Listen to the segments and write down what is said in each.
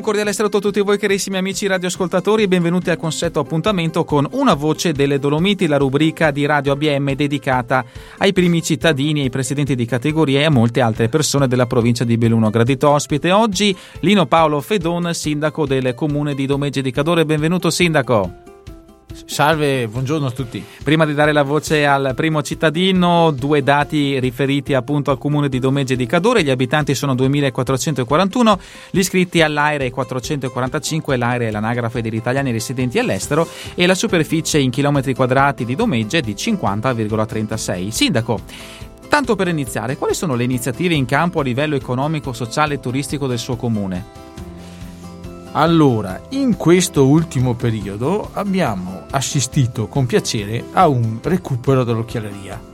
Un cordiale saluto a tutti voi carissimi amici radioascoltatori e benvenuti al consueto appuntamento con Una voce delle Dolomiti, la rubrica di Radio ABM dedicata ai primi cittadini, ai presidenti di categoria e a molte altre persone della provincia di Belluno. Gradito ospite oggi Lino Paolo Fedon, sindaco del comune di Domegge di Cadore. Benvenuto sindaco. Salve, buongiorno a tutti. Prima di dare la voce al primo cittadino, due dati riferiti appunto al comune di Domegge di Cadore. Gli abitanti sono 2441, gli iscritti all'AIRE 445, l'AIRE è l'anagrafe degli italiani residenti all'estero e la superficie in chilometri quadrati di Domegge è di 50,36. Sindaco, tanto per iniziare, quali sono le iniziative in campo a livello economico, sociale e turistico del suo comune? Allora, in questo ultimo periodo abbiamo assistito con piacere a un recupero dell'occhialeria.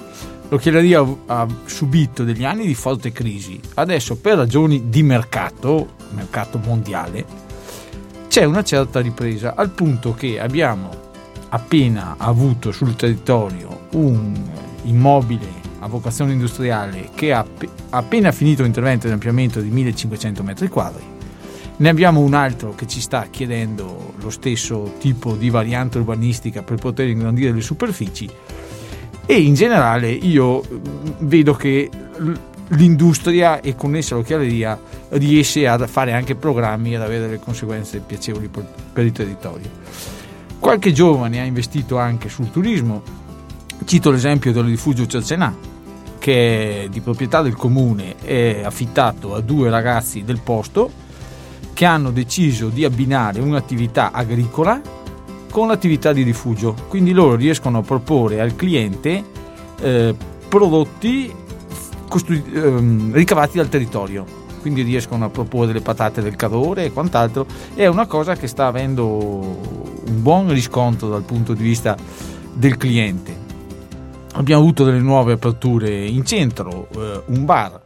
L'occhialeria ha subito degli anni di forte crisi. Adesso, per ragioni di mercato, mercato mondiale, c'è una certa ripresa, al punto che abbiamo appena avuto sul territorio un immobile a vocazione industriale che ha appena finito l'intervento di ampliamento di 1500 metri quadri ne abbiamo un altro che ci sta chiedendo lo stesso tipo di variante urbanistica per poter ingrandire le superfici e in generale io mm, vedo che l'industria e connessa all'occhialeria riesce a fare anche programmi e ad avere delle conseguenze piacevoli per il territorio. Qualche giovane ha investito anche sul turismo, cito l'esempio del rifugio Cercenà che è di proprietà del comune, è affittato a due ragazzi del posto che hanno deciso di abbinare un'attività agricola con l'attività di rifugio. Quindi loro riescono a proporre al cliente eh, prodotti costru- ehm, ricavati dal territorio. Quindi riescono a proporre le patate del cadore e quant'altro. È una cosa che sta avendo un buon riscontro dal punto di vista del cliente. Abbiamo avuto delle nuove aperture in centro, eh, un bar,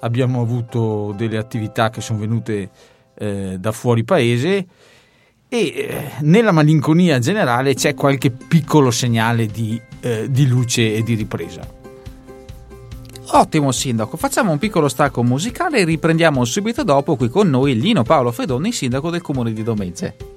abbiamo avuto delle attività che sono venute eh, da fuori paese e eh, nella malinconia generale c'è qualche piccolo segnale di, eh, di luce e di ripresa. Ottimo sindaco, facciamo un piccolo stacco musicale e riprendiamo subito dopo qui con noi Lino Paolo Fedoni, sindaco del comune di Domezze.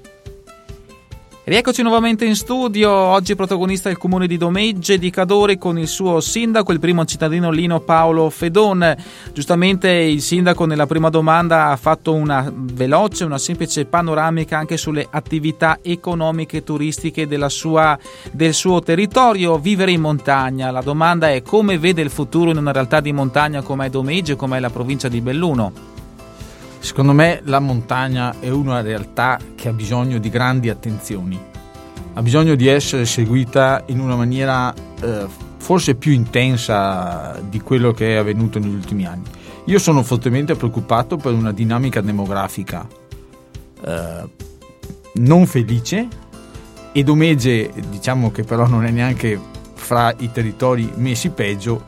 Rieccoci nuovamente in studio, oggi protagonista il comune di Domegge di Cadore con il suo sindaco, il primo cittadino Lino Paolo Fedon. Giustamente il sindaco nella prima domanda ha fatto una veloce, una semplice panoramica anche sulle attività economiche e turistiche sua, del suo territorio, vivere in montagna. La domanda è come vede il futuro in una realtà di montagna come è Domegge, come è la provincia di Belluno. Secondo me la montagna è una realtà che ha bisogno di grandi attenzioni, ha bisogno di essere seguita in una maniera eh, forse più intensa di quello che è avvenuto negli ultimi anni. Io sono fortemente preoccupato per una dinamica demografica eh, non felice e Domege diciamo che però non è neanche fra i territori messi peggio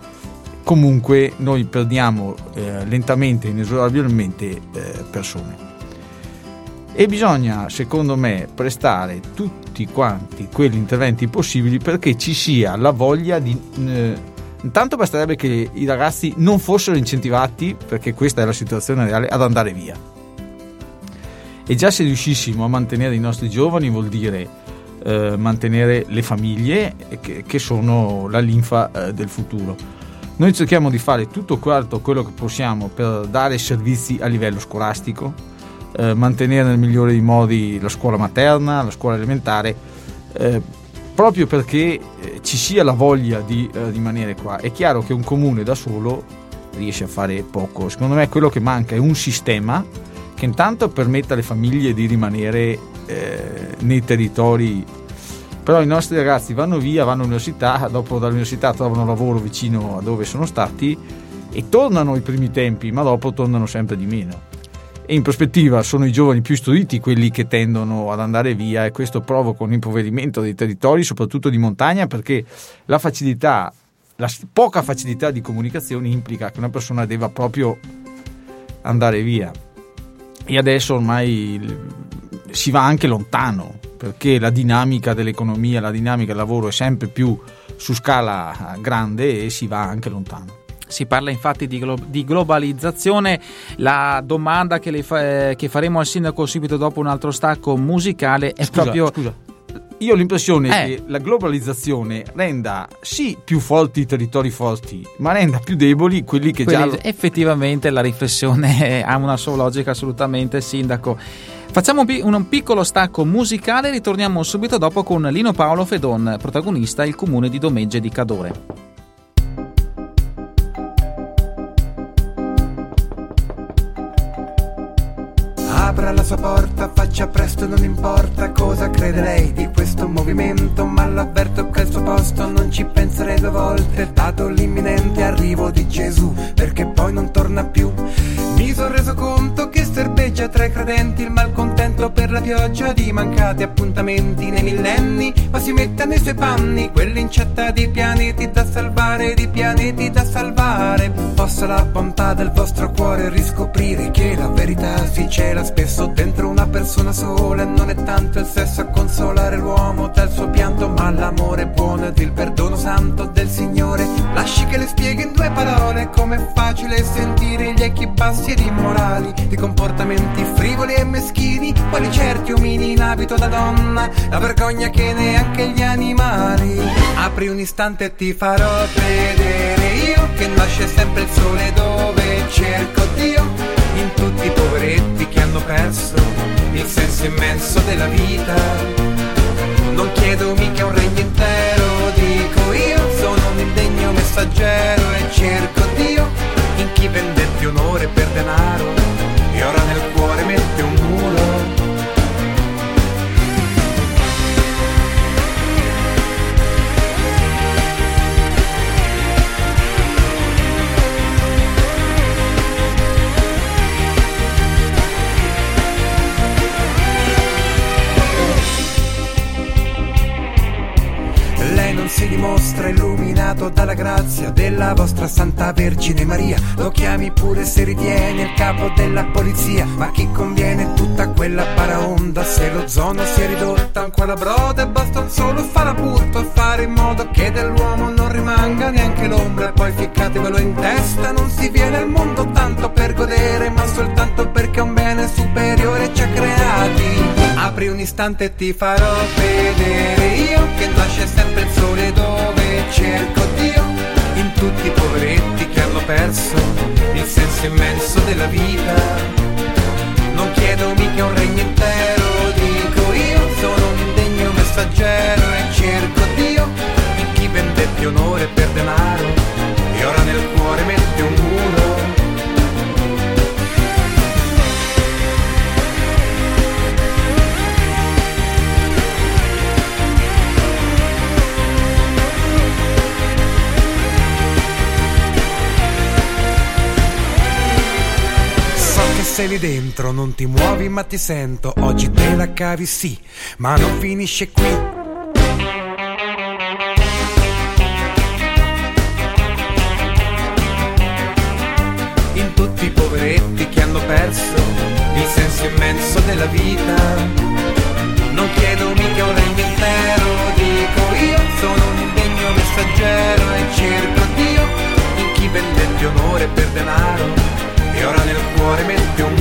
comunque noi perdiamo eh, lentamente, inesorabilmente eh, persone. E bisogna, secondo me, prestare tutti quanti quegli interventi possibili perché ci sia la voglia di... Eh, intanto basterebbe che i ragazzi non fossero incentivati, perché questa è la situazione reale, ad andare via. E già se riuscissimo a mantenere i nostri giovani vuol dire eh, mantenere le famiglie che, che sono la linfa eh, del futuro noi cerchiamo di fare tutto quanto quello che possiamo per dare servizi a livello scolastico, eh, mantenere nel migliore dei modi la scuola materna, la scuola elementare, eh, proprio perché eh, ci sia la voglia di eh, rimanere qua. È chiaro che un comune da solo riesce a fare poco. Secondo me quello che manca è un sistema che intanto permetta alle famiglie di rimanere eh, nei territori però i nostri ragazzi vanno via, vanno all'università, dopo dall'università trovano lavoro vicino a dove sono stati e tornano i primi tempi, ma dopo tornano sempre di meno. E in prospettiva sono i giovani più istruiti quelli che tendono ad andare via e questo provoca un impoverimento dei territori, soprattutto di montagna, perché la facilità, la poca facilità di comunicazione implica che una persona debba proprio andare via. E adesso ormai si va anche lontano, perché la dinamica dell'economia, la dinamica del lavoro è sempre più su scala grande e si va anche lontano. Si parla infatti di, glo- di globalizzazione. La domanda che, fa- che, faremo al sindaco subito dopo un altro stacco musicale è scusa, proprio. Scusa. Io ho l'impressione eh. che la globalizzazione renda sì più forti i territori forti, ma renda più deboli quelli che quelli, già. Effettivamente la riflessione ha una sua logica, assolutamente, sindaco. Facciamo un piccolo stacco musicale e ritorniamo subito dopo con Lino Paolo Fedon, protagonista il comune di Domegge di Cadore. apra la sua porta, faccia presto, non importa cosa crede lei di questo movimento, ma l'avverto che al suo posto non ci penserei due volte, dato l'imminente arrivo di Gesù, perché poi non torna più. Mi sono reso conto che serbeggia tra i credenti il malcontento per la pioggia di mancati appuntamenti nei millenni, ma si mette nei suoi panni quell'incetta di pianeti da salvare, di pianeti da salvare. Possa la bontà del vostro cuore riscoprire che la verità si cela spesso dentro una persona sola e non è tanto il sesso a consolare l'uomo dal suo pianto, ma l'amore buono ed il perdono santo del Signore. Lasci che le spieghi in due parole com'è facile sentire gli echi bassi ed immorali di comportamenti frivoli e meschini, quali certi omini in abito da donna, la vergogna che neanche gli animali. Apri un istante e ti farò vedere io che nasce sempre il sole dove cerco Dio in tutti i poveretti che hanno perso il senso immenso della vita. Non chiedo mica un Vergine Maria. Lo chiami pure se ritiene il capo della polizia, ma chi conviene tutta quella paraonda se lo zono si è ridotta ancora broda e basta un solo farapurto a fare in modo che dell'uomo non rimanga neanche l'ombra e poi ficcatevelo in testa, non si viene al mondo tanto per godere, ma soltanto perché un bene superiore ci ha creati. Apri un istante e ti farò vedere io che nasce sempre il sole dove cerco Dio in tutti i poveretti hanno perso il senso immenso della vita. Non chiedo mica un regno intero, dico io, sono un indegno messaggero e cerco sei lì dentro, non ti muovi ma ti sento, oggi te la cavi sì, ma non finisce qui. In tutti i poveretti che hanno perso il senso immenso della vita. Non chiedo mica un regno intero, dico io sono un indegno messaggero e cerco Dio in chi vendette onore per denaro e ora nel cuore mette un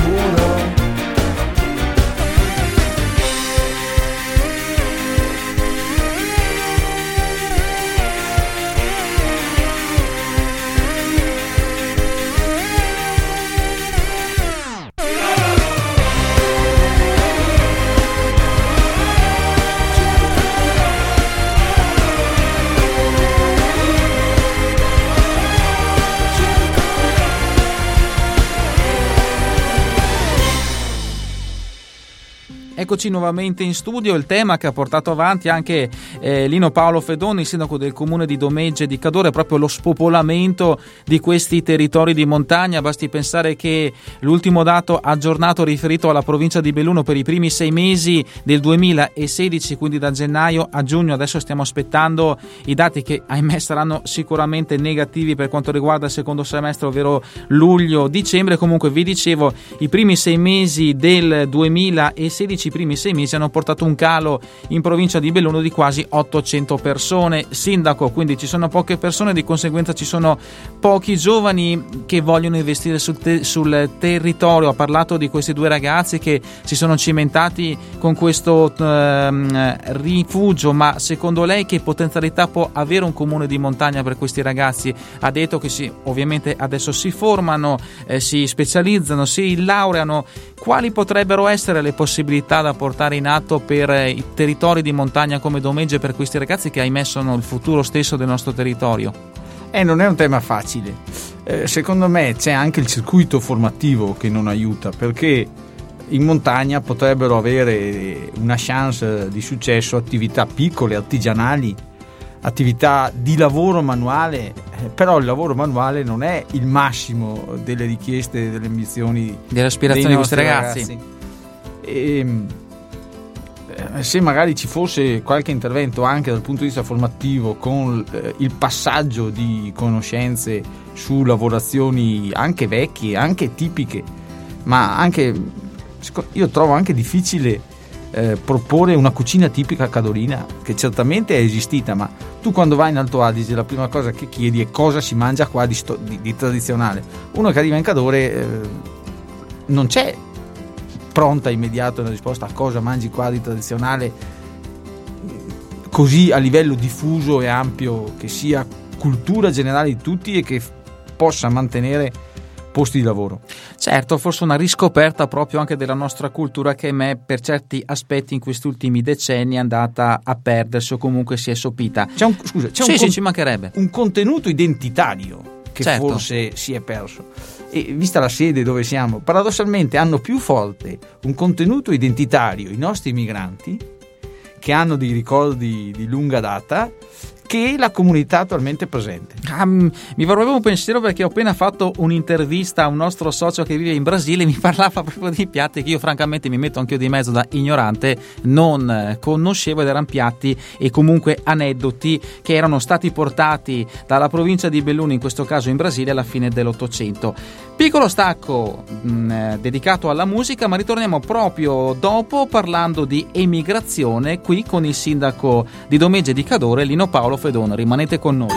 Eccoci nuovamente in studio, il tema che ha portato avanti anche eh, Lino Paolo Fedoni, sindaco del comune di Domegge di Cadore, è proprio lo spopolamento di questi territori di montagna. Basti pensare che l'ultimo dato aggiornato riferito alla provincia di Belluno per i primi sei mesi del 2016, quindi da gennaio a giugno, adesso stiamo aspettando i dati che ahimè saranno sicuramente negativi per quanto riguarda il secondo semestre, ovvero luglio-dicembre. Comunque vi dicevo, i primi sei mesi del 2016 primi sei mesi hanno portato un calo in provincia di Belluno di quasi 800 persone. Sindaco, quindi ci sono poche persone, di conseguenza ci sono pochi giovani che vogliono investire sul, te- sul territorio. Ha parlato di questi due ragazzi che si sono cimentati con questo ehm, rifugio, ma secondo lei che potenzialità può avere un comune di montagna per questi ragazzi? Ha detto che sì, ovviamente adesso si formano, eh, si specializzano, si laureano. Quali potrebbero essere le possibilità? Da portare in atto per eh, i territori di montagna come Domegge per questi ragazzi che ahimè sono il futuro stesso del nostro territorio? Eh, non è un tema facile. Eh, secondo me c'è anche il circuito formativo che non aiuta perché in montagna potrebbero avere una chance di successo attività piccole, artigianali, attività di lavoro manuale, eh, però il lavoro manuale non è il massimo delle richieste, delle ambizioni, delle aspirazioni di questi ragazzi. ragazzi. E, ehm, eh, se magari ci fosse qualche intervento anche dal punto di vista formativo con eh, il passaggio di conoscenze su lavorazioni anche vecchie, anche tipiche, ma anche io trovo anche difficile eh, proporre una cucina tipica cadorina che certamente è esistita, ma tu quando vai in Alto Adige la prima cosa che chiedi è cosa si mangia qua di, sto, di, di tradizionale. Uno che arriva in Cadore eh, non c'è pronta immediata una risposta a cosa mangi qua di tradizionale così a livello diffuso e ampio che sia cultura generale di tutti e che possa mantenere posti di lavoro. Certo, forse una riscoperta proprio anche della nostra cultura che me per certi aspetti in questi ultimi decenni è andata a perdersi o comunque si è sopita. C'è un, scusa, c'è sì, un, sì, con, ci mancherebbe. un contenuto identitario che certo. forse si è perso e vista la sede dove siamo, paradossalmente hanno più forte un contenuto identitario i nostri migranti che hanno dei ricordi di lunga data che la comunità attualmente presente. Ah, mi vorrebbe un pensiero perché ho appena fatto un'intervista a un nostro socio che vive in Brasile e mi parlava proprio di piatti che io francamente mi metto anch'io di mezzo da ignorante, non conoscevo ed erano piatti e comunque aneddoti che erano stati portati dalla provincia di Belluno, in questo caso in Brasile, alla fine dell'Ottocento. Piccolo stacco mh, mm, dedicato alla musica, ma ritorniamo proprio dopo parlando di emigrazione qui con il sindaco di Domegge di Cadore, Lino Paolo Fedone. Rimanete con noi.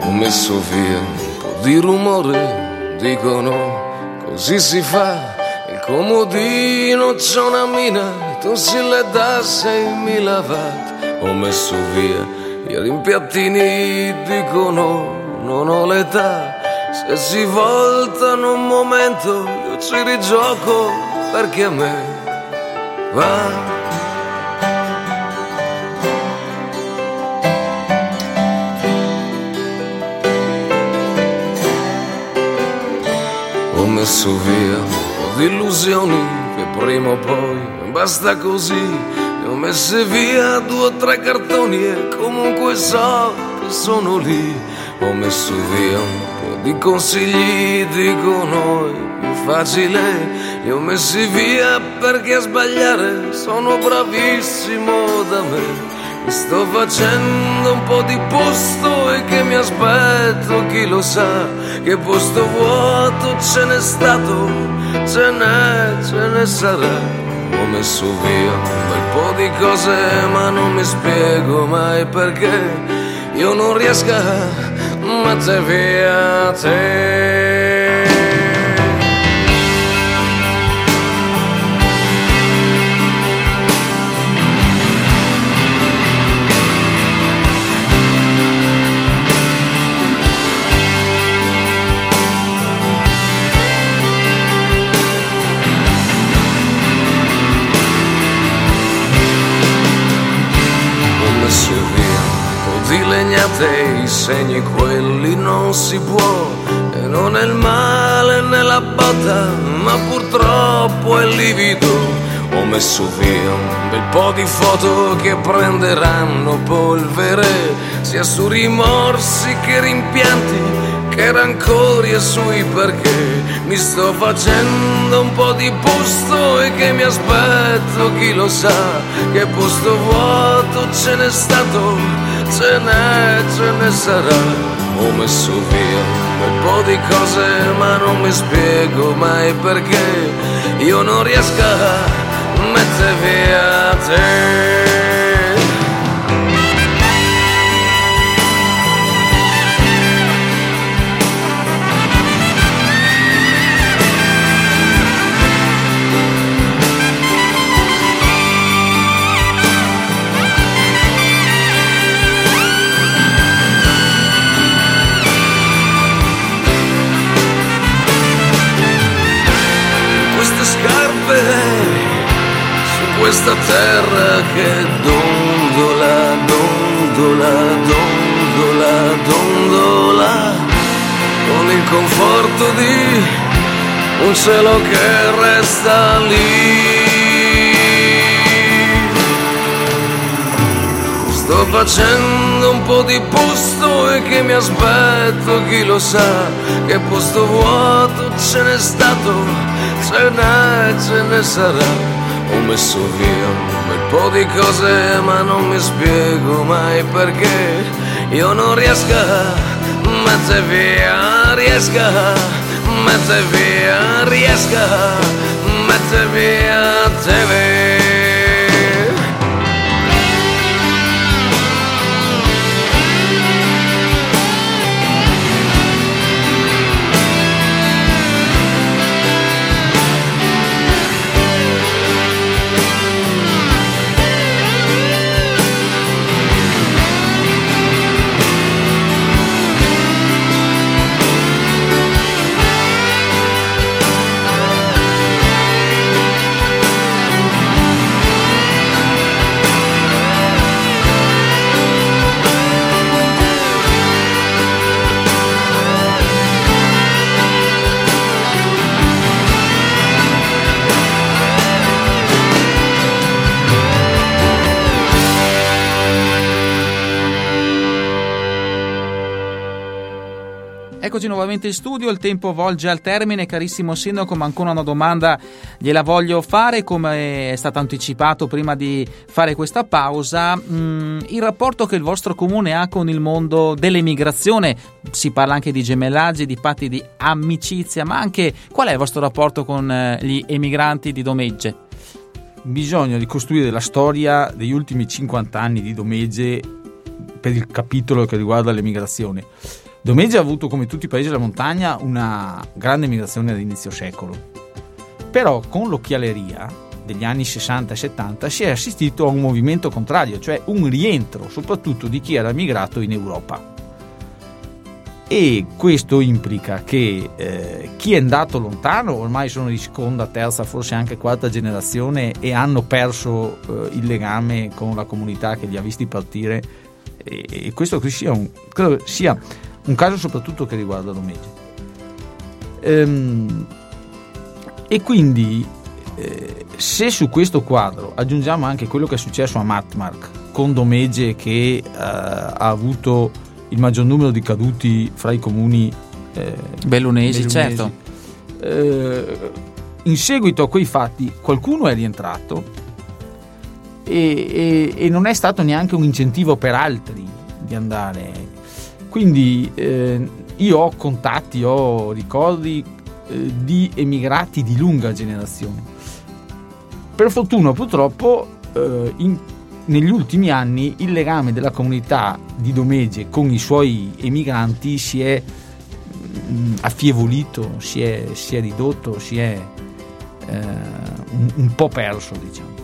Ho messo via un po' di rumore, dicono così si fa. Il comodino c'è una mina, tu si le dà seimila watt. Ho messo via i rimpiattini, dicono non ho l'età se si voltano un momento io ci rigioco perché a me va. Ho messo via un po' di illusioni che prima o poi basta così. E ho messo via due o tre cartoni e comunque so che sono lì. Ho messo via un di consigli dicono è più facile li ho messi via perché a sbagliare sono bravissimo da me mi sto facendo un po' di posto e che mi aspetto chi lo sa che posto vuoto ce n'è stato ce n'è ce ne sarà messo via un bel po' di cose ma non mi spiego mai perché io non riesco a mettere via te. Segni, quelli non si può. E non è il male nella botta, ma purtroppo è livido. Ho messo via un bel po' di foto che prenderanno polvere, sia su rimorsi che rimpianti che rancori e sui perché mi sto facendo un po' di posto e che mi aspetto chi lo sa che posto vuoto ce n'è stato ce n'è ce ne sarà. Ho messo via un po' di cose ma non mi spiego mai perché. Io non riesco a mettere via te un cielo che resta lì. Sto facendo un po' di posto e che mi aspetto, chi lo sa, che posto vuoto ce n'è stato, ce n'è, ce ne sarà. Ho messo via un bel po' di cose ma non mi spiego mai perché io non riesco mettere via, riesco me te vi riesca, me te vi TV. Eccoci nuovamente in studio, il tempo volge al termine, carissimo sindaco, ma ancora una domanda gliela voglio fare, come è stato anticipato prima di fare questa pausa, mm, il rapporto che il vostro comune ha con il mondo dell'emigrazione, si parla anche di gemellaggi, di patti di amicizia, ma anche qual è il vostro rapporto con eh, gli emigranti di Domegge? Bisogna ricostruire la storia degli ultimi 50 anni di Domegge per il capitolo che riguarda l'emigrazione. Domegge ha avuto, come tutti i paesi della montagna, una grande migrazione all'inizio secolo. Però con l'occhialeria degli anni 60 e 70 si è assistito a un movimento contrario, cioè un rientro soprattutto di chi era migrato in Europa. E questo implica che eh, chi è andato lontano, ormai sono di seconda, terza, forse anche quarta generazione e hanno perso eh, il legame con la comunità che li ha visti partire, e, e questo credo sia un, credo sia un caso soprattutto che riguarda Domegge. Ehm, e quindi eh, se su questo quadro aggiungiamo anche quello che è successo a Matmark con Domegge che eh, ha avuto il maggior numero di caduti fra i comuni eh, Bellunesi, bellunesi, certo. eh, in seguito a quei fatti qualcuno è rientrato e, e- e non è stato neanche un incentivo per altri di andare. Quindi eh, io ho contatti, ho ricordi eh, di emigrati di lunga generazione. Per fortuna purtroppo eh, in- negli ultimi anni il legame della comunità di Domegge con i suoi emigranti si è mh, affievolito, si è, si è ridotto, si è eh, un, un po' perso, diciamo.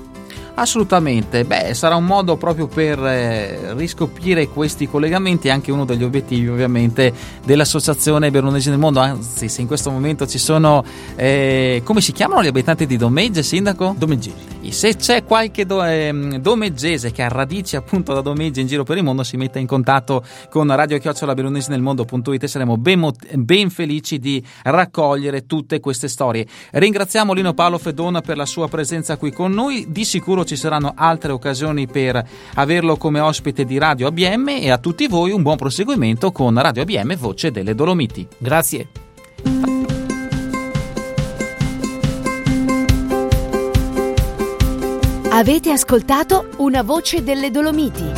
Assolutamente, beh, sarà un modo proprio per eh, riscoprire questi collegamenti, anche uno degli obiettivi ovviamente dell'Associazione Bernonesi del Mondo, anzi se in questo momento ci sono, eh, come si chiamano gli abitanti di Domegge, sindaco? Domeggesi. Se c'è qualche do, eh, domeggese che ha radici appunto da domeggia in giro per il mondo, si metta in contatto con Radio Chiocciola nel mondo.it e saremo ben, ben, felici di raccogliere tutte queste storie. Ringraziamo Lino Paolo Fedona per la sua presenza qui con noi. Di sicuro ci saranno altre occasioni per averlo come ospite di Radio ABM e a tutti voi un buon proseguimento con Radio ABM Voce delle Dolomiti. Grazie. Avete ascoltato Una voce delle Dolomiti.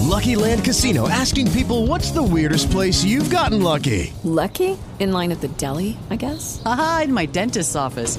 Lucky Land Casino asking people what's the weirdest place you've gotten lucky? Lucky? In line at the deli, I guess? Aha, in my dentist's office.